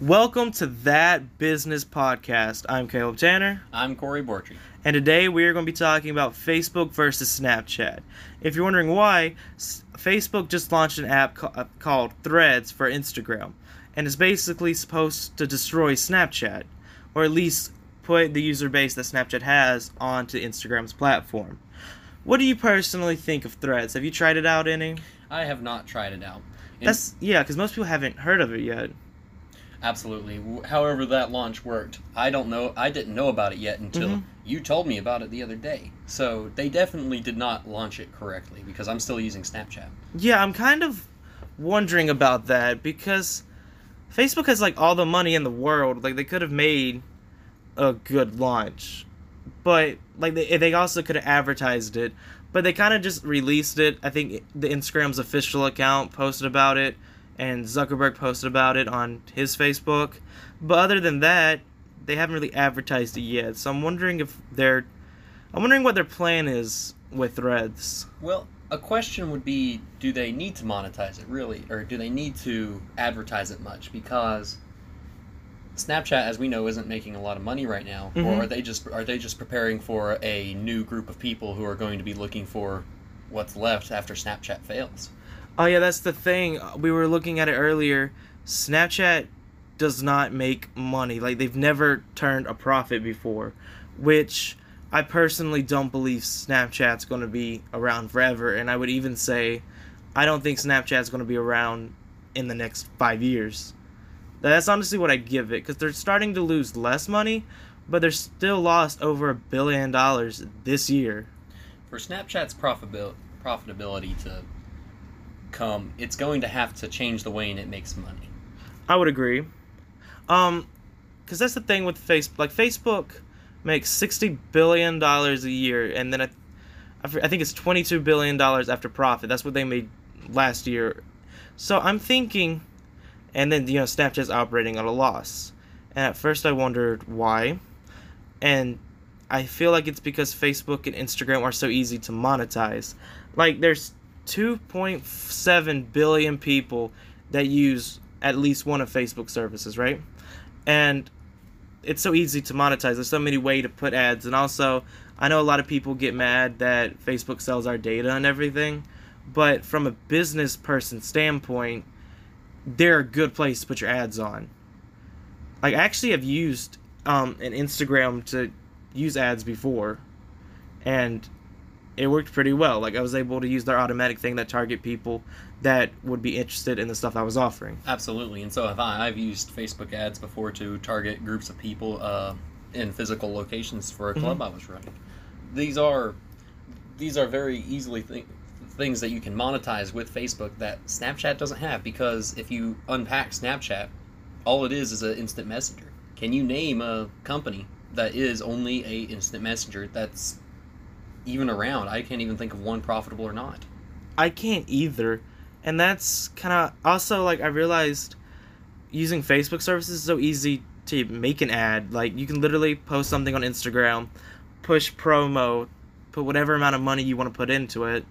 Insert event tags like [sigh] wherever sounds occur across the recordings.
Welcome to That Business Podcast. I'm Caleb Tanner, I'm Corey Bortry. and today we are going to be talking about Facebook versus Snapchat. If you're wondering why, Facebook just launched an app ca- uh, called Threads for Instagram, and it's basically supposed to destroy Snapchat, or at least put the user base that Snapchat has onto Instagram's platform. What do you personally think of Threads? Have you tried it out any? I have not tried it out. And That's yeah, because most people haven't heard of it yet. Absolutely. However, that launch worked. I don't know. I didn't know about it yet until Mhm. you told me about it the other day. So they definitely did not launch it correctly because I'm still using Snapchat. Yeah, I'm kind of wondering about that because Facebook has like all the money in the world. Like they could have made a good launch, but like they they also could have advertised it. But they kind of just released it. I think the Instagram's official account posted about it, and Zuckerberg posted about it on his Facebook. But other than that, they haven't really advertised it yet. So I'm wondering if they're, I'm wondering what their plan is with Threads. Well, a question would be: Do they need to monetize it really, or do they need to advertise it much? Because Snapchat, as we know, isn't making a lot of money right now, Mhm. or are they just are they just preparing for a new group of people who are going to be looking for what's left after Snapchat fails? Oh yeah, that's the thing. Uh, we were looking at it earlier. Snapchat does not make money. Like they've never turned a profit before, which I personally don't believe Snapchat's going to be around forever and I would even say I don't think Snapchat's going to be around in the next 5 years. That's honestly what I give it cuz they're starting to lose less money, but they're still lost over a billion dollars this year. For Snapchat's profitabil- profitability to it's going to have to change the way it makes money. I would agree. Um, because that's the thing with Facebook. Like Facebook makes sixty billion dollars a year, and then I, I think it's twenty two billion dollars after profit. That's what they made last year. So I'm thinking, and then you know Snapchat's operating at a loss. And at first I wondered why, and I feel like it's because Facebook and Instagram are so easy to monetize. Like there's 2.7 billion people that use at least one of Facebook services, right? And it's so easy to monetize. There's so many way to put ads, and also I know a lot of people get mad that Facebook sells our data and everything, but from a business person standpoint, they're a good place to put your ads on. Like I actually have used um, an Instagram to use ads before, and it worked pretty well. Like I was able to use their automatic thing that target people that would be interested in the stuff I was offering. Absolutely, and so have I. I've used Facebook ads before to target groups of people uh, in physical locations for a club I was running. These are these are very easily th- things that you can monetize with Facebook that Snapchat doesn't have because if you unpack Snapchat, all it is is an instant messenger. Can you name a company that is only a instant messenger that's even around? I can't even think of one profitable or not. I can't either. And that's kind of also like I realized using Facebook services is so easy to make an ad. Like you can literally post something on Instagram, push promo, put whatever amount of money you want to put into it,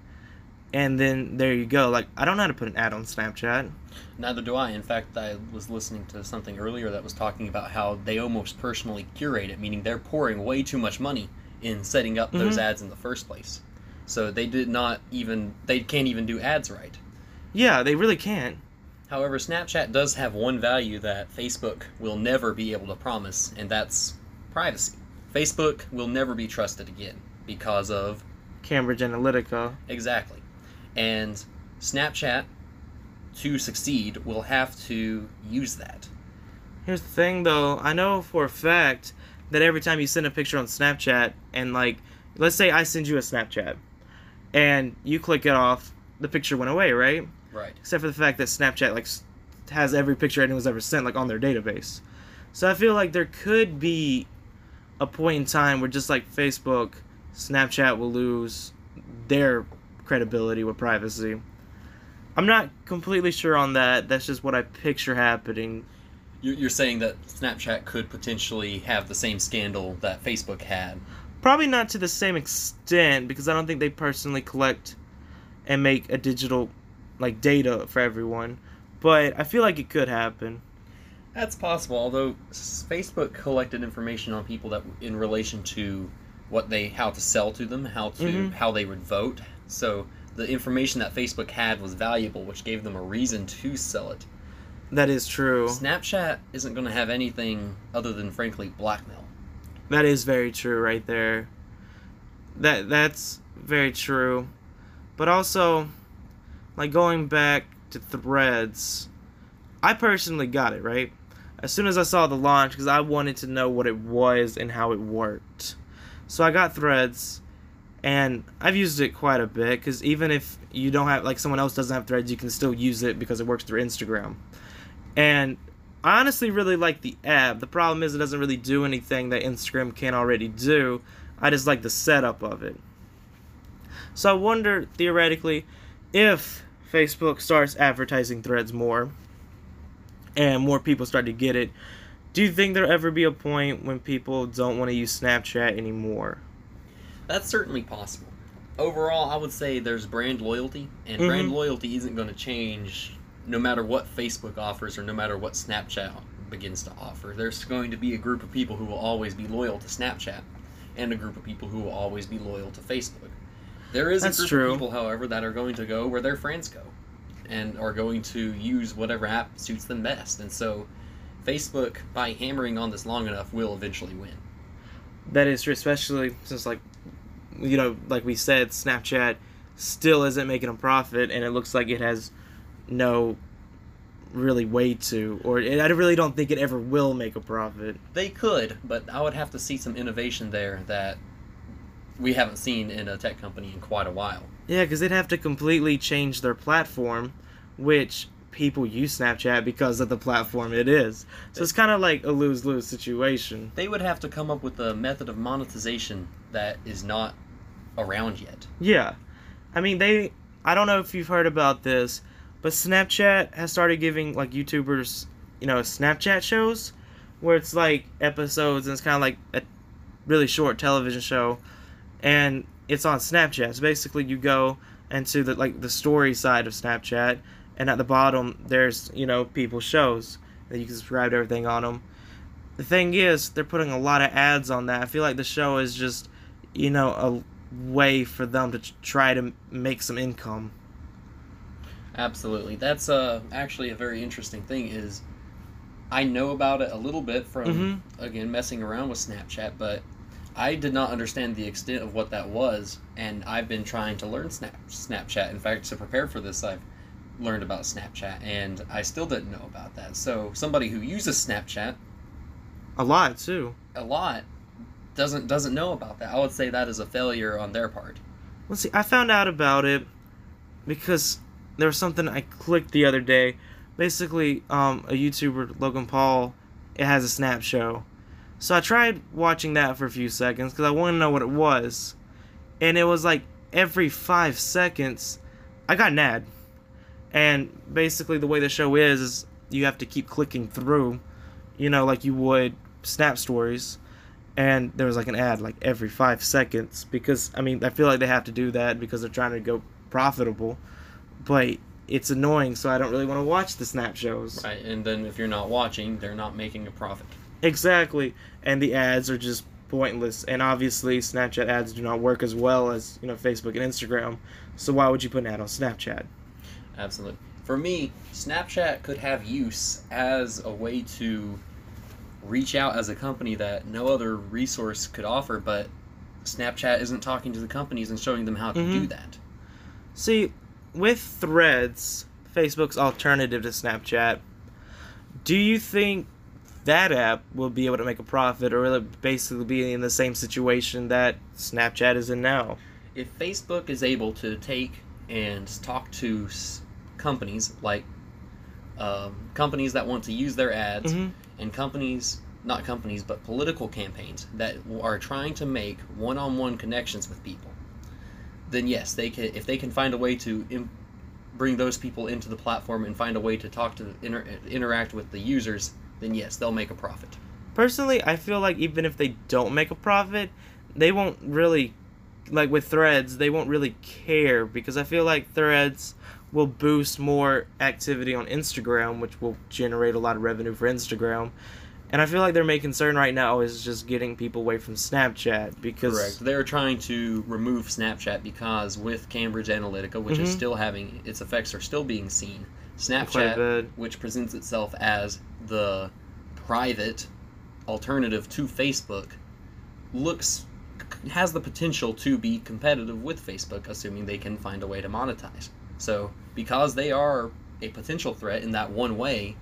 and then there you go. Like I don't know how to put an ad on Snapchat. Neither do I. In fact, I was listening to something earlier that was talking about how they almost personally curate it, meaning they're pouring way too much money in setting up those Mhm. ads in the first place. So they did not even they can't even do ads right. Yeah, they really can't. However, Snapchat does have one value that Facebook will never be able to promise, and that's privacy. Facebook will never be trusted again because of Cambridge Analytica. Exactly. And Snapchat, to succeed, will have to use that. Here's the thing though, I know for a fact that every time you send a picture on Snapchat and like let's say I send you a Snapchat and you click it off, the picture went away, right? Right. Except for the fact that Snapchat like has every picture anyone's ever sent like on their database. So I feel like there could be a point in time where just like Facebook, Snapchat will lose their credibility with privacy. I'm not completely sure on that. That's just what I picture happening. You're you're saying that Snapchat could potentially have the same scandal that Facebook had. Probably not to the same extent because I don't think they personally collect and make a digital like data for everyone. But I feel like it could happen. That's possible. Although Facebook collected information on people that in relation to what they how to sell to them, how to Mhm. how they would vote. So the information that Facebook had was valuable, which gave them a reason to sell it. That is true. Snapchat isn't going to have anything other than frankly blackmail. That is very true right there. That that's very true. But also like going back to threads, I personally got it, right? As soon as I saw the launch cuz I wanted to know what it was and how it worked. So I got threads and I've used it quite a bit cuz even if you don't have like someone else doesn't have threads, you can still use it because it works through Instagram. And I honestly really like the app. The problem is it doesn't really do anything that Instagram can't already do. I just like the setup of it. So I wonder theoretically if Facebook starts advertising threads more and more people start to get it, do you think there'll ever be a point when people don't want to use Snapchat anymore? That's certainly possible. Overall, I would say there's brand loyalty, and Mhm. brand loyalty isn't going to change no matter what Facebook offers or no matter what Snapchat begins to offer. There's going to be a group of people who will always be loyal to Snapchat, and a group of people who will always be loyal to Facebook. There is That's a group true. of people, however, that are going to go where their friends go, and are going to use whatever app suits them best. And so, Facebook, by hammering on this long enough, will eventually win. That is true, especially since like you know, like we said, Snapchat still isn't making a profit, and it looks like it has no really way to, or I really don't think it ever will make a profit. They could, but I would have to see some innovation there that we haven't seen in a tech company in quite a while. Yeah, because they'd have to completely change their platform, which people use Snapchat because of the platform it is. So it's kind of like a lose lose situation. They would have to come up with a method of monetization that is not around yet. Yeah. I mean, they. I don't know if you've heard about this, but Snapchat has started giving, like, YouTubers, you know, Snapchat shows where it's like episodes and it's kind of like a really short television show and it's on Snapchat. So basically, you go into the, like, the story side of Snapchat and at the bottom, there's, you know, people's shows that you can subscribe to everything on them. The thing is, they're putting a lot of ads on that. I feel like the show is just, you know, a way for them to try to make some income. Absolutely. That's uh, actually a very interesting thing is I know about it a little bit from Mhm. again messing around with Snapchat, but I did not understand the extent of what that was, and I've been trying to learn Snap Snapchat. In fact, to prepare for this, I've learned about Snapchat, and I still didn't know about that. So somebody who uses Snapchat A lot too. a lot doesn't doesn't know about that. I would say that is a failure on their part. Let's see. I found out about it because there was something I clicked the other day. Basically, um, a YouTuber Logan Paul, it has a Snap show, so I tried watching that for a few seconds because I wanted to know what it was, and it was like every five seconds, I got an ad, and basically the way the show is is you have to keep clicking through, you know, like you would Snap stories. And there was like an ad like every five seconds because I mean I feel like they have to do that because they're trying to go profitable, but it's annoying so I don't really want to watch the snap shows. Right, and then if you're not watching, they're not making a profit. Exactly, and the ads are just pointless. And obviously Snapchat ads do not work as well as you know Facebook and Instagram. So why would you put an ad on Snapchat? Absolutely. For me, Snapchat could have use as a way to reach out as a company that no other resource could offer, but Snapchat isn't talking to the companies and showing them how to do Mhm. that. See, with Threads, Facebook's alternative to Snapchat, do you think that app will be able to make a profit, or will it basically be in the same situation that Snapchat is in now? If Facebook is able to take and talk to companies like um, companies that want to use their ads Mhm. and companies not companies but political campaigns that are trying to make one-on-one connections with people then yes they can if they can find a way to Im- bring those people into the platform and find a way to talk to inter- interact with the users then yes they'll make a profit Personally, I feel like even if they don't make a profit, they won't really, like with Threads, they won't really care because I feel like Threads will boost more activity on Instagram, which will generate a lot of revenue for Instagram. And I feel like their main concern right now is just getting people away from Snapchat because Correct. They're trying to remove Snapchat because with Cambridge Analytica, which is Mhm. still having its effects are still being seen. Snapchat, which presents itself as the private alternative to Facebook, looks has the potential to be competitive with Facebook, assuming they can find a way to monetize. So, because they are a potential threat in that one way,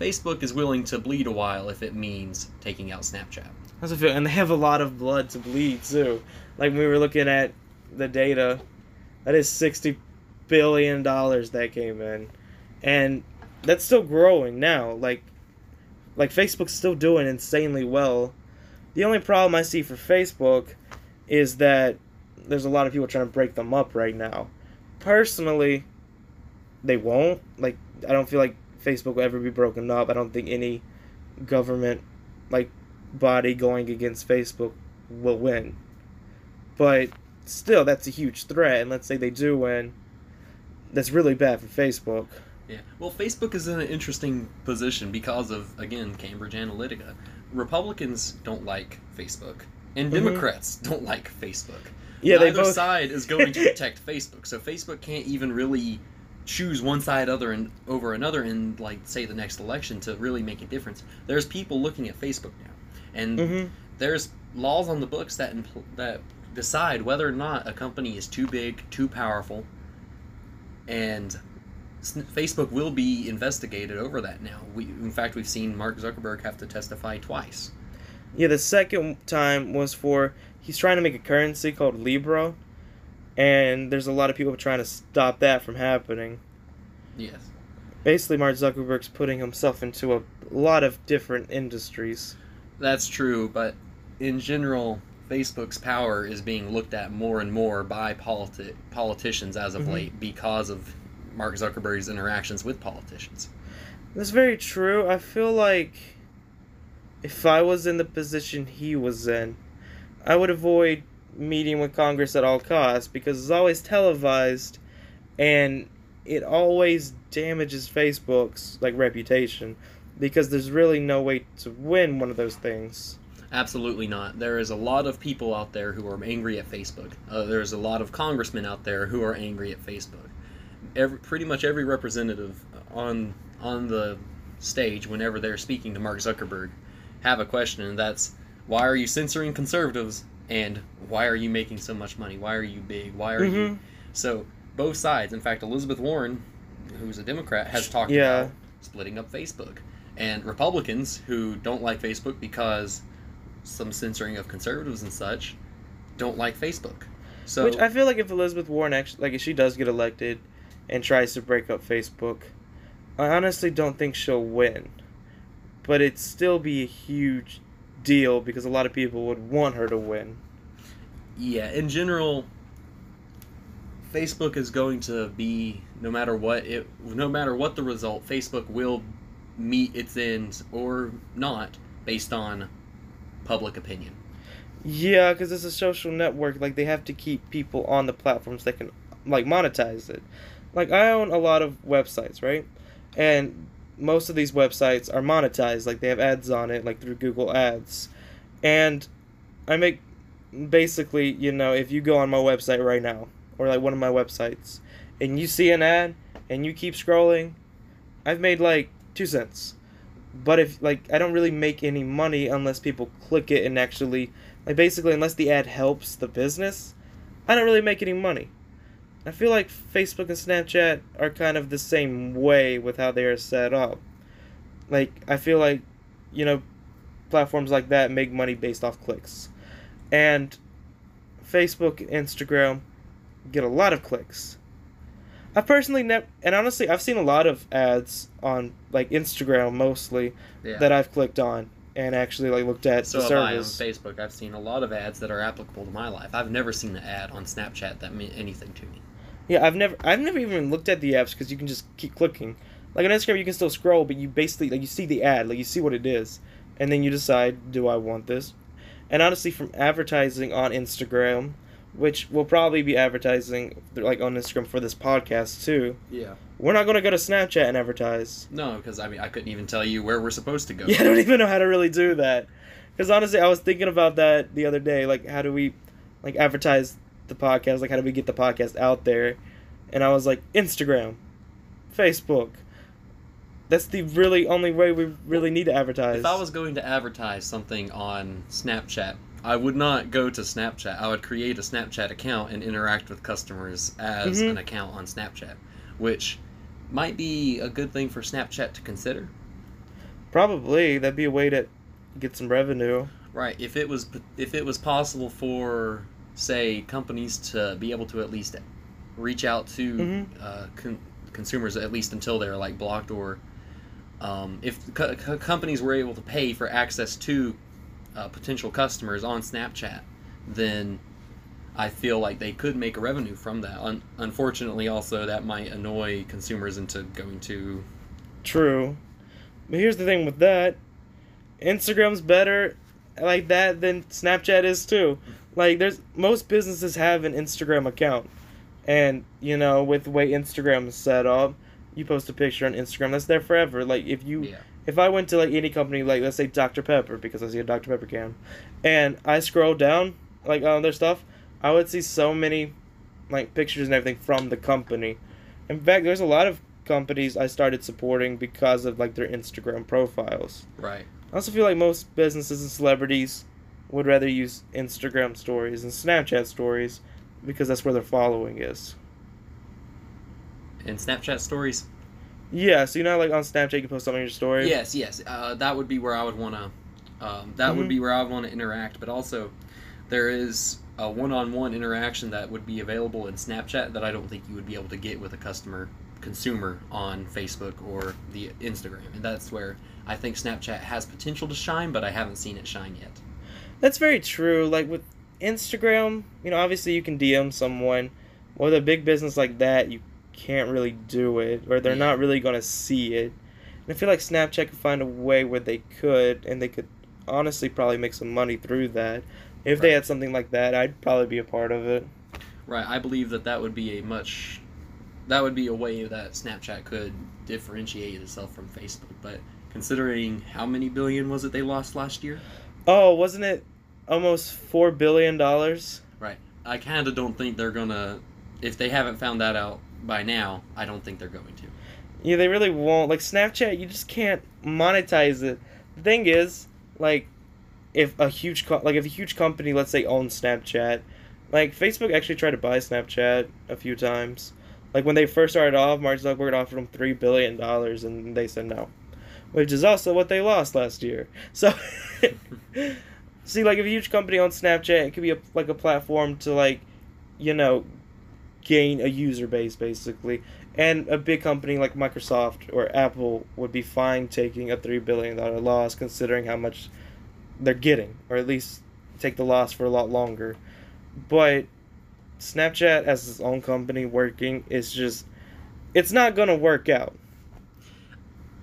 Facebook is willing to bleed a while if it means taking out Snapchat. That's a feel, and they have a lot of blood to bleed too. Like we were looking at the data, that is sixty billion dollars that came in, and that's still growing now. Like, like Facebook's still doing insanely well. The only problem I see for Facebook is that there's a lot of people trying to break them up right now. Personally, they won't. Like, I don't feel like Facebook will ever be broken up. I don't think any government like body going against Facebook will win. But still, that's a huge threat. And let's say they do win, that's really bad for Facebook. Yeah. Well, Facebook is in an interesting position because of again Cambridge Analytica. Republicans don't like Facebook, and Mhm. Democrats [laughs] don't like Facebook. Yeah, they Neither both. side is [laughs] going to protect Facebook, so Facebook can't even really choose one side other and over another in like say the next election to really make a difference. There's people looking at Facebook now, and hmm there's laws on the books that impl- that decide whether or not a company is too big, too powerful, and Facebook will be investigated over that now. We, in fact, we've seen Mark Zuckerberg have to testify twice. Yeah, the second time was for he's trying to make a currency called Libra, and there's a lot of people trying to stop that from happening. Yes. Basically, Mark Zuckerberg's putting himself into a lot of different industries. That's true, but in general, Facebook's power is being looked at more and more by politi- politicians as of Mhm. late because of Mark Zuckerberg's interactions with politicians. That's very true. I feel like if I was in the position he was in, I would avoid meeting with Congress at all costs because it's always televised and it always damages Facebook's like reputation because there's really no way to win one of those things. Absolutely not. There is a lot of people out there who are angry at Facebook. Uh, there's a lot of congressmen out there who are angry at Facebook. Every, pretty much every representative on on the stage, whenever they're speaking to Mark Zuckerberg, have a question, and that's why are you censoring conservatives, and why are you making so much money? Why are you big? Why are you? Mhm. So both sides. In fact, Elizabeth Warren, who's a Democrat, has talked Yeah. about splitting up Facebook, and Republicans who don't like Facebook because some censoring of conservatives and such don't like Facebook. So Which I feel like if Elizabeth Warren actually like if she does get elected and tries to break up Facebook, I honestly don't think she'll win. But it'd still be a huge deal because a lot of people would want her to win. yeah, in general, Facebook is going to be no matter what it no matter what the result, Facebook will meet its ends or not based on public opinion. Yeah, because it's a social network. Like they have to keep people on the platforms that can like monetize it. Like I own a lot of websites, right? And most of these websites are monetized. Like they have ads on it, like through Google Ads. And I make basically, you know, if you go on my website right now, or like one of my websites, and you see an ad and you keep scrolling, I've made like two cents. But if like I don't really make any money unless people click it and actually like basically unless the ad helps the business, I don't really make any money. I feel like Facebook and Snapchat are kind of the same way with how they are set up. Like I feel like you know platforms like that make money based off clicks. And Facebook and Instagram get a lot of clicks. I personally never, and honestly, I've seen a lot of ads on like Instagram mostly Yeah. that I've clicked on and actually like looked at So the I on service. Facebook. I've seen a lot of ads that are applicable to my life. I've never seen an ad on Snapchat that meant anything to me. Yeah, I've never, I've never even looked at the apps because you can just keep clicking. Like on Instagram, you can still scroll, but you basically like you see the ad, like you see what it is, and then you decide, do I want this? And honestly, from advertising on Instagram which we'll probably be advertising like on Instagram for this podcast too. Yeah. We're not going to go to Snapchat and advertise. No, because I mean I couldn't even tell you where we're supposed to go. Yeah, I don't even know how to really do that. Because honestly, I was thinking about that the other day. Like, how do we, like, advertise the podcast? Like, how do we get the podcast out there? And I was like, Instagram, Facebook. That's the really only way we really need to advertise. If I was going to advertise something on Snapchat, I would not go to Snapchat. I would create a Snapchat account and interact with customers as Mhm. an account on Snapchat, which might be a good thing for Snapchat to consider. Probably that'd be a way to get some revenue. Right. If it was if it was possible for say companies to be able to at least reach out to Mhm. uh, con- consumers at least until they're like blocked or um, if co- co- companies were able to pay for access to uh, potential customers on Snapchat, then I feel like they could make a revenue from that. Un- unfortunately, also that might annoy consumers into going to True. But here's the thing with that Instagram's better like that than Snapchat is too. Like there's most businesses have an Instagram account. And, you know, with the way Instagram is set up, you post a picture on Instagram, that's there forever. Like if you yeah. if I went to like any company like let's say Dr. Pepper, because I see a Dr. Pepper can, and I scroll down like on their stuff, I would see so many like pictures and everything from the company. In fact, there's a lot of companies I started supporting because of like their Instagram profiles. right. I also feel like most businesses and celebrities would rather use Instagram stories and Snapchat stories because that's where their following is. And Snapchat stories. Yeah, so you know like on Snapchat you can post something on your story? Yes, yes. Uh, that would be where I would want to. Um, that would Mhm. be where I would want to interact. But also, there is a one-on-one interaction that would be available in Snapchat that I don't think you would be able to get with a customer consumer on Facebook or the Instagram. And that's where I think Snapchat has potential to shine, but I haven't seen it shine yet. That's very true. Like with Instagram, you know, obviously you can DM someone. With a big business like that, you can't really do it, or they're Yeah. not really going to see it. And I feel like Snapchat could find a way where they could, and they could honestly probably make some money through that. If they had something like that, I'd probably be a part of it. Right. I believe that that would be a much. That would be a way that Snapchat could differentiate itself from Facebook. But considering how many billion was it they lost last year? Oh, wasn't it almost four billion dollars? Right. I kind of don't think they're gonna. If they haven't found that out by now, I don't think they're going to. Yeah, they really won't. Like Snapchat, you just can't monetize it. The thing is, like, if a huge co- like if a huge company, let's say, owns Snapchat, like Facebook actually tried to buy Snapchat a few times. Like when they first started off, Mark Zuckerberg offered them three billion dollars, and they said no, which is also what they lost last year. [laughs] So, see, like if a huge company owns Snapchat, it could be a, like a platform to like, you know, gain a user base basically. And a big company like Microsoft or Apple would be fine taking a three billion dollar loss, considering how much they're getting, or at least take the loss for a lot longer. But Snapchat as its own company working is just it's not gonna work out.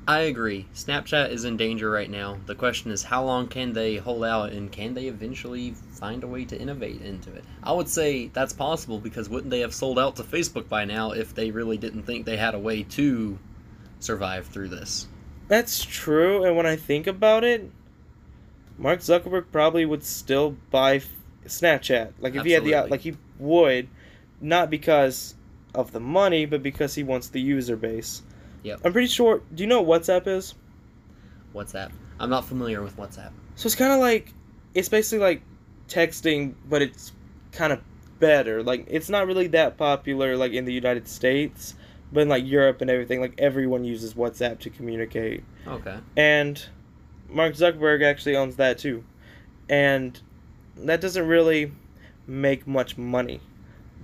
I agree. Snapchat is in danger right now. The question is, how long can they hold out, and can they eventually find a way to innovate into it? I would say that's possible because wouldn't they have sold out to Facebook by now if they really didn't think they had a way to survive through this? That's true, and when I think about it, Mark Zuckerberg probably would still buy Snapchat. Like if he had the like he would, not because of the money, but because he wants the user base. Yep. I'm pretty sure. Do you know what WhatsApp is? WhatsApp. I'm not familiar with WhatsApp. So it's kind of like it's basically like texting, but it's kind of better. Like it's not really that popular like in the United States, but in like Europe and everything, like everyone uses WhatsApp to communicate. Okay. And Mark Zuckerberg actually owns that too. And that doesn't really make much money.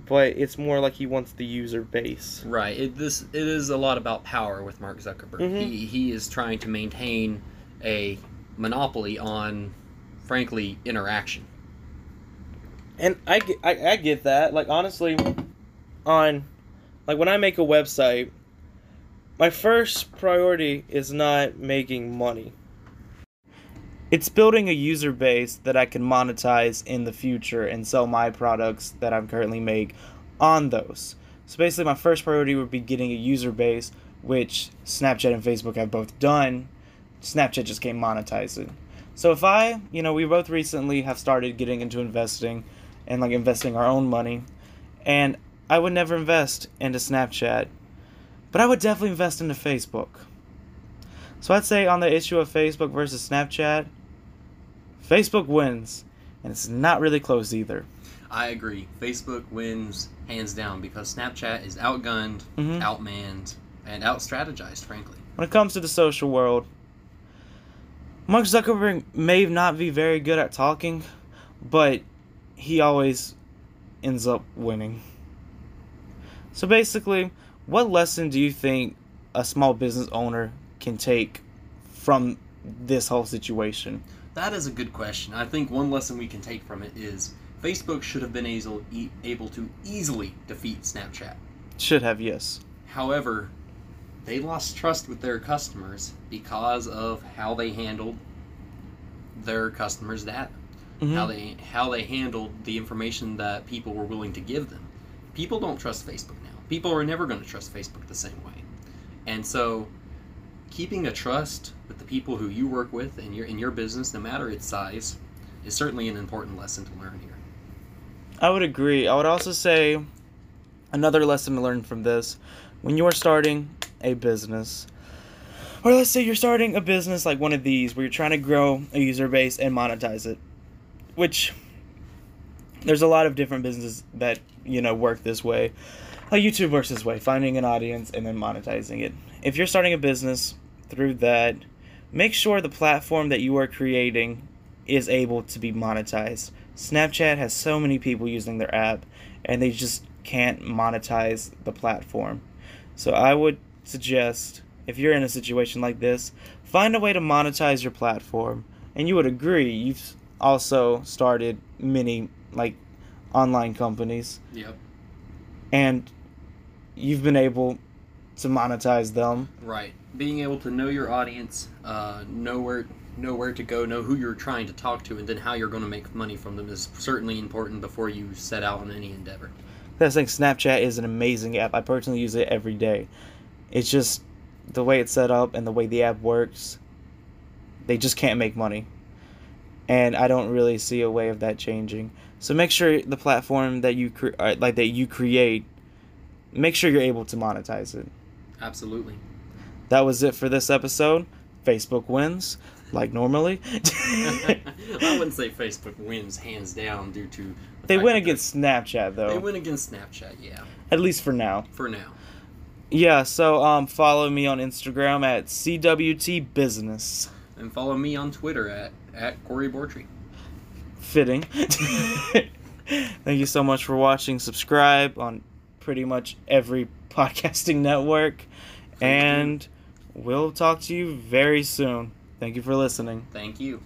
But it's more like he wants the user base. Right. It this it is a lot about power with Mark Zuckerberg. Mhm. He he is trying to maintain a monopoly on, frankly, interaction. And I, get- I, I get that. Like, honestly, on, like, when I make a website, my first priority is not making money. It's building a user base that I can monetize in the future and sell my products that I'm currently make on those. So basically, my first priority would be getting a user base, which Snapchat and Facebook have both done. Snapchat just can't monetize it. So if I, you know, we both recently have started getting into investing and like investing our own money, and I would never invest into Snapchat, but I would definitely invest into Facebook. So I'd say on the issue of Facebook versus Snapchat, Facebook wins, and it's not really close either. I agree. Facebook wins hands down because Snapchat is outgunned, Mhm. outmanned, and outstrategized, frankly. When it comes to the social world, Mark Zuckerberg may not be very good at talking, but he always ends up winning. So basically, what lesson do you think a small business owner can take from this whole situation? That is a good question. I think one lesson we can take from it is Facebook should have been able, e- able to easily defeat Snapchat. Should have, yes. However, they lost trust with their customers because of how they handled their customers' data. Mhm. How they how they handled the information that people were willing to give them. People don't trust Facebook now. People are never going to trust Facebook the same way. And so keeping a trust with the people who you work with in your in your business, no matter its size, is certainly an important lesson to learn here. I would agree. I would also say another lesson to learn from this when you are starting a business, or let's say you're starting a business like one of these where you're trying to grow a user base and monetize it, which there's a lot of different businesses that you know work this way. Like YouTube works this way, finding an audience and then monetizing it. If you're starting a business through that, make sure the platform that you are creating is able to be monetized. Snapchat has so many people using their app and they just can't monetize the platform. So I would suggest if you're in a situation like this, find a way to monetize your platform. And you would agree, you've also started many like online companies Yep. and you've been able to monetize them. Right. Being able to know your audience, uh, know where know where to go, know who you're trying to talk to, and then how you're going to make money from them is certainly important before you set out on any endeavor. I think Snapchat is an amazing app. I personally use it every day. It's just the way it's set up and the way the app works. They just can't make money. And I don't really see a way of that changing. So make sure the platform that you cre- uh, like that you create make sure you're able to monetize it. Absolutely. That was it for this episode. Facebook wins like normally. [laughs] [laughs] I wouldn't say Facebook wins hands down due to the they win against Snapchat though. They win against Snapchat, yeah. At least for now. For now. Yeah, so um follow me on Instagram at CWT Business. And follow me on Twitter at, at Corey Bortry. Fitting. [laughs] Thank you so much for watching. Subscribe on pretty much every [laughs] podcasting network. Thank you. and we'll talk to you very soon. Thank you for listening. Thank you.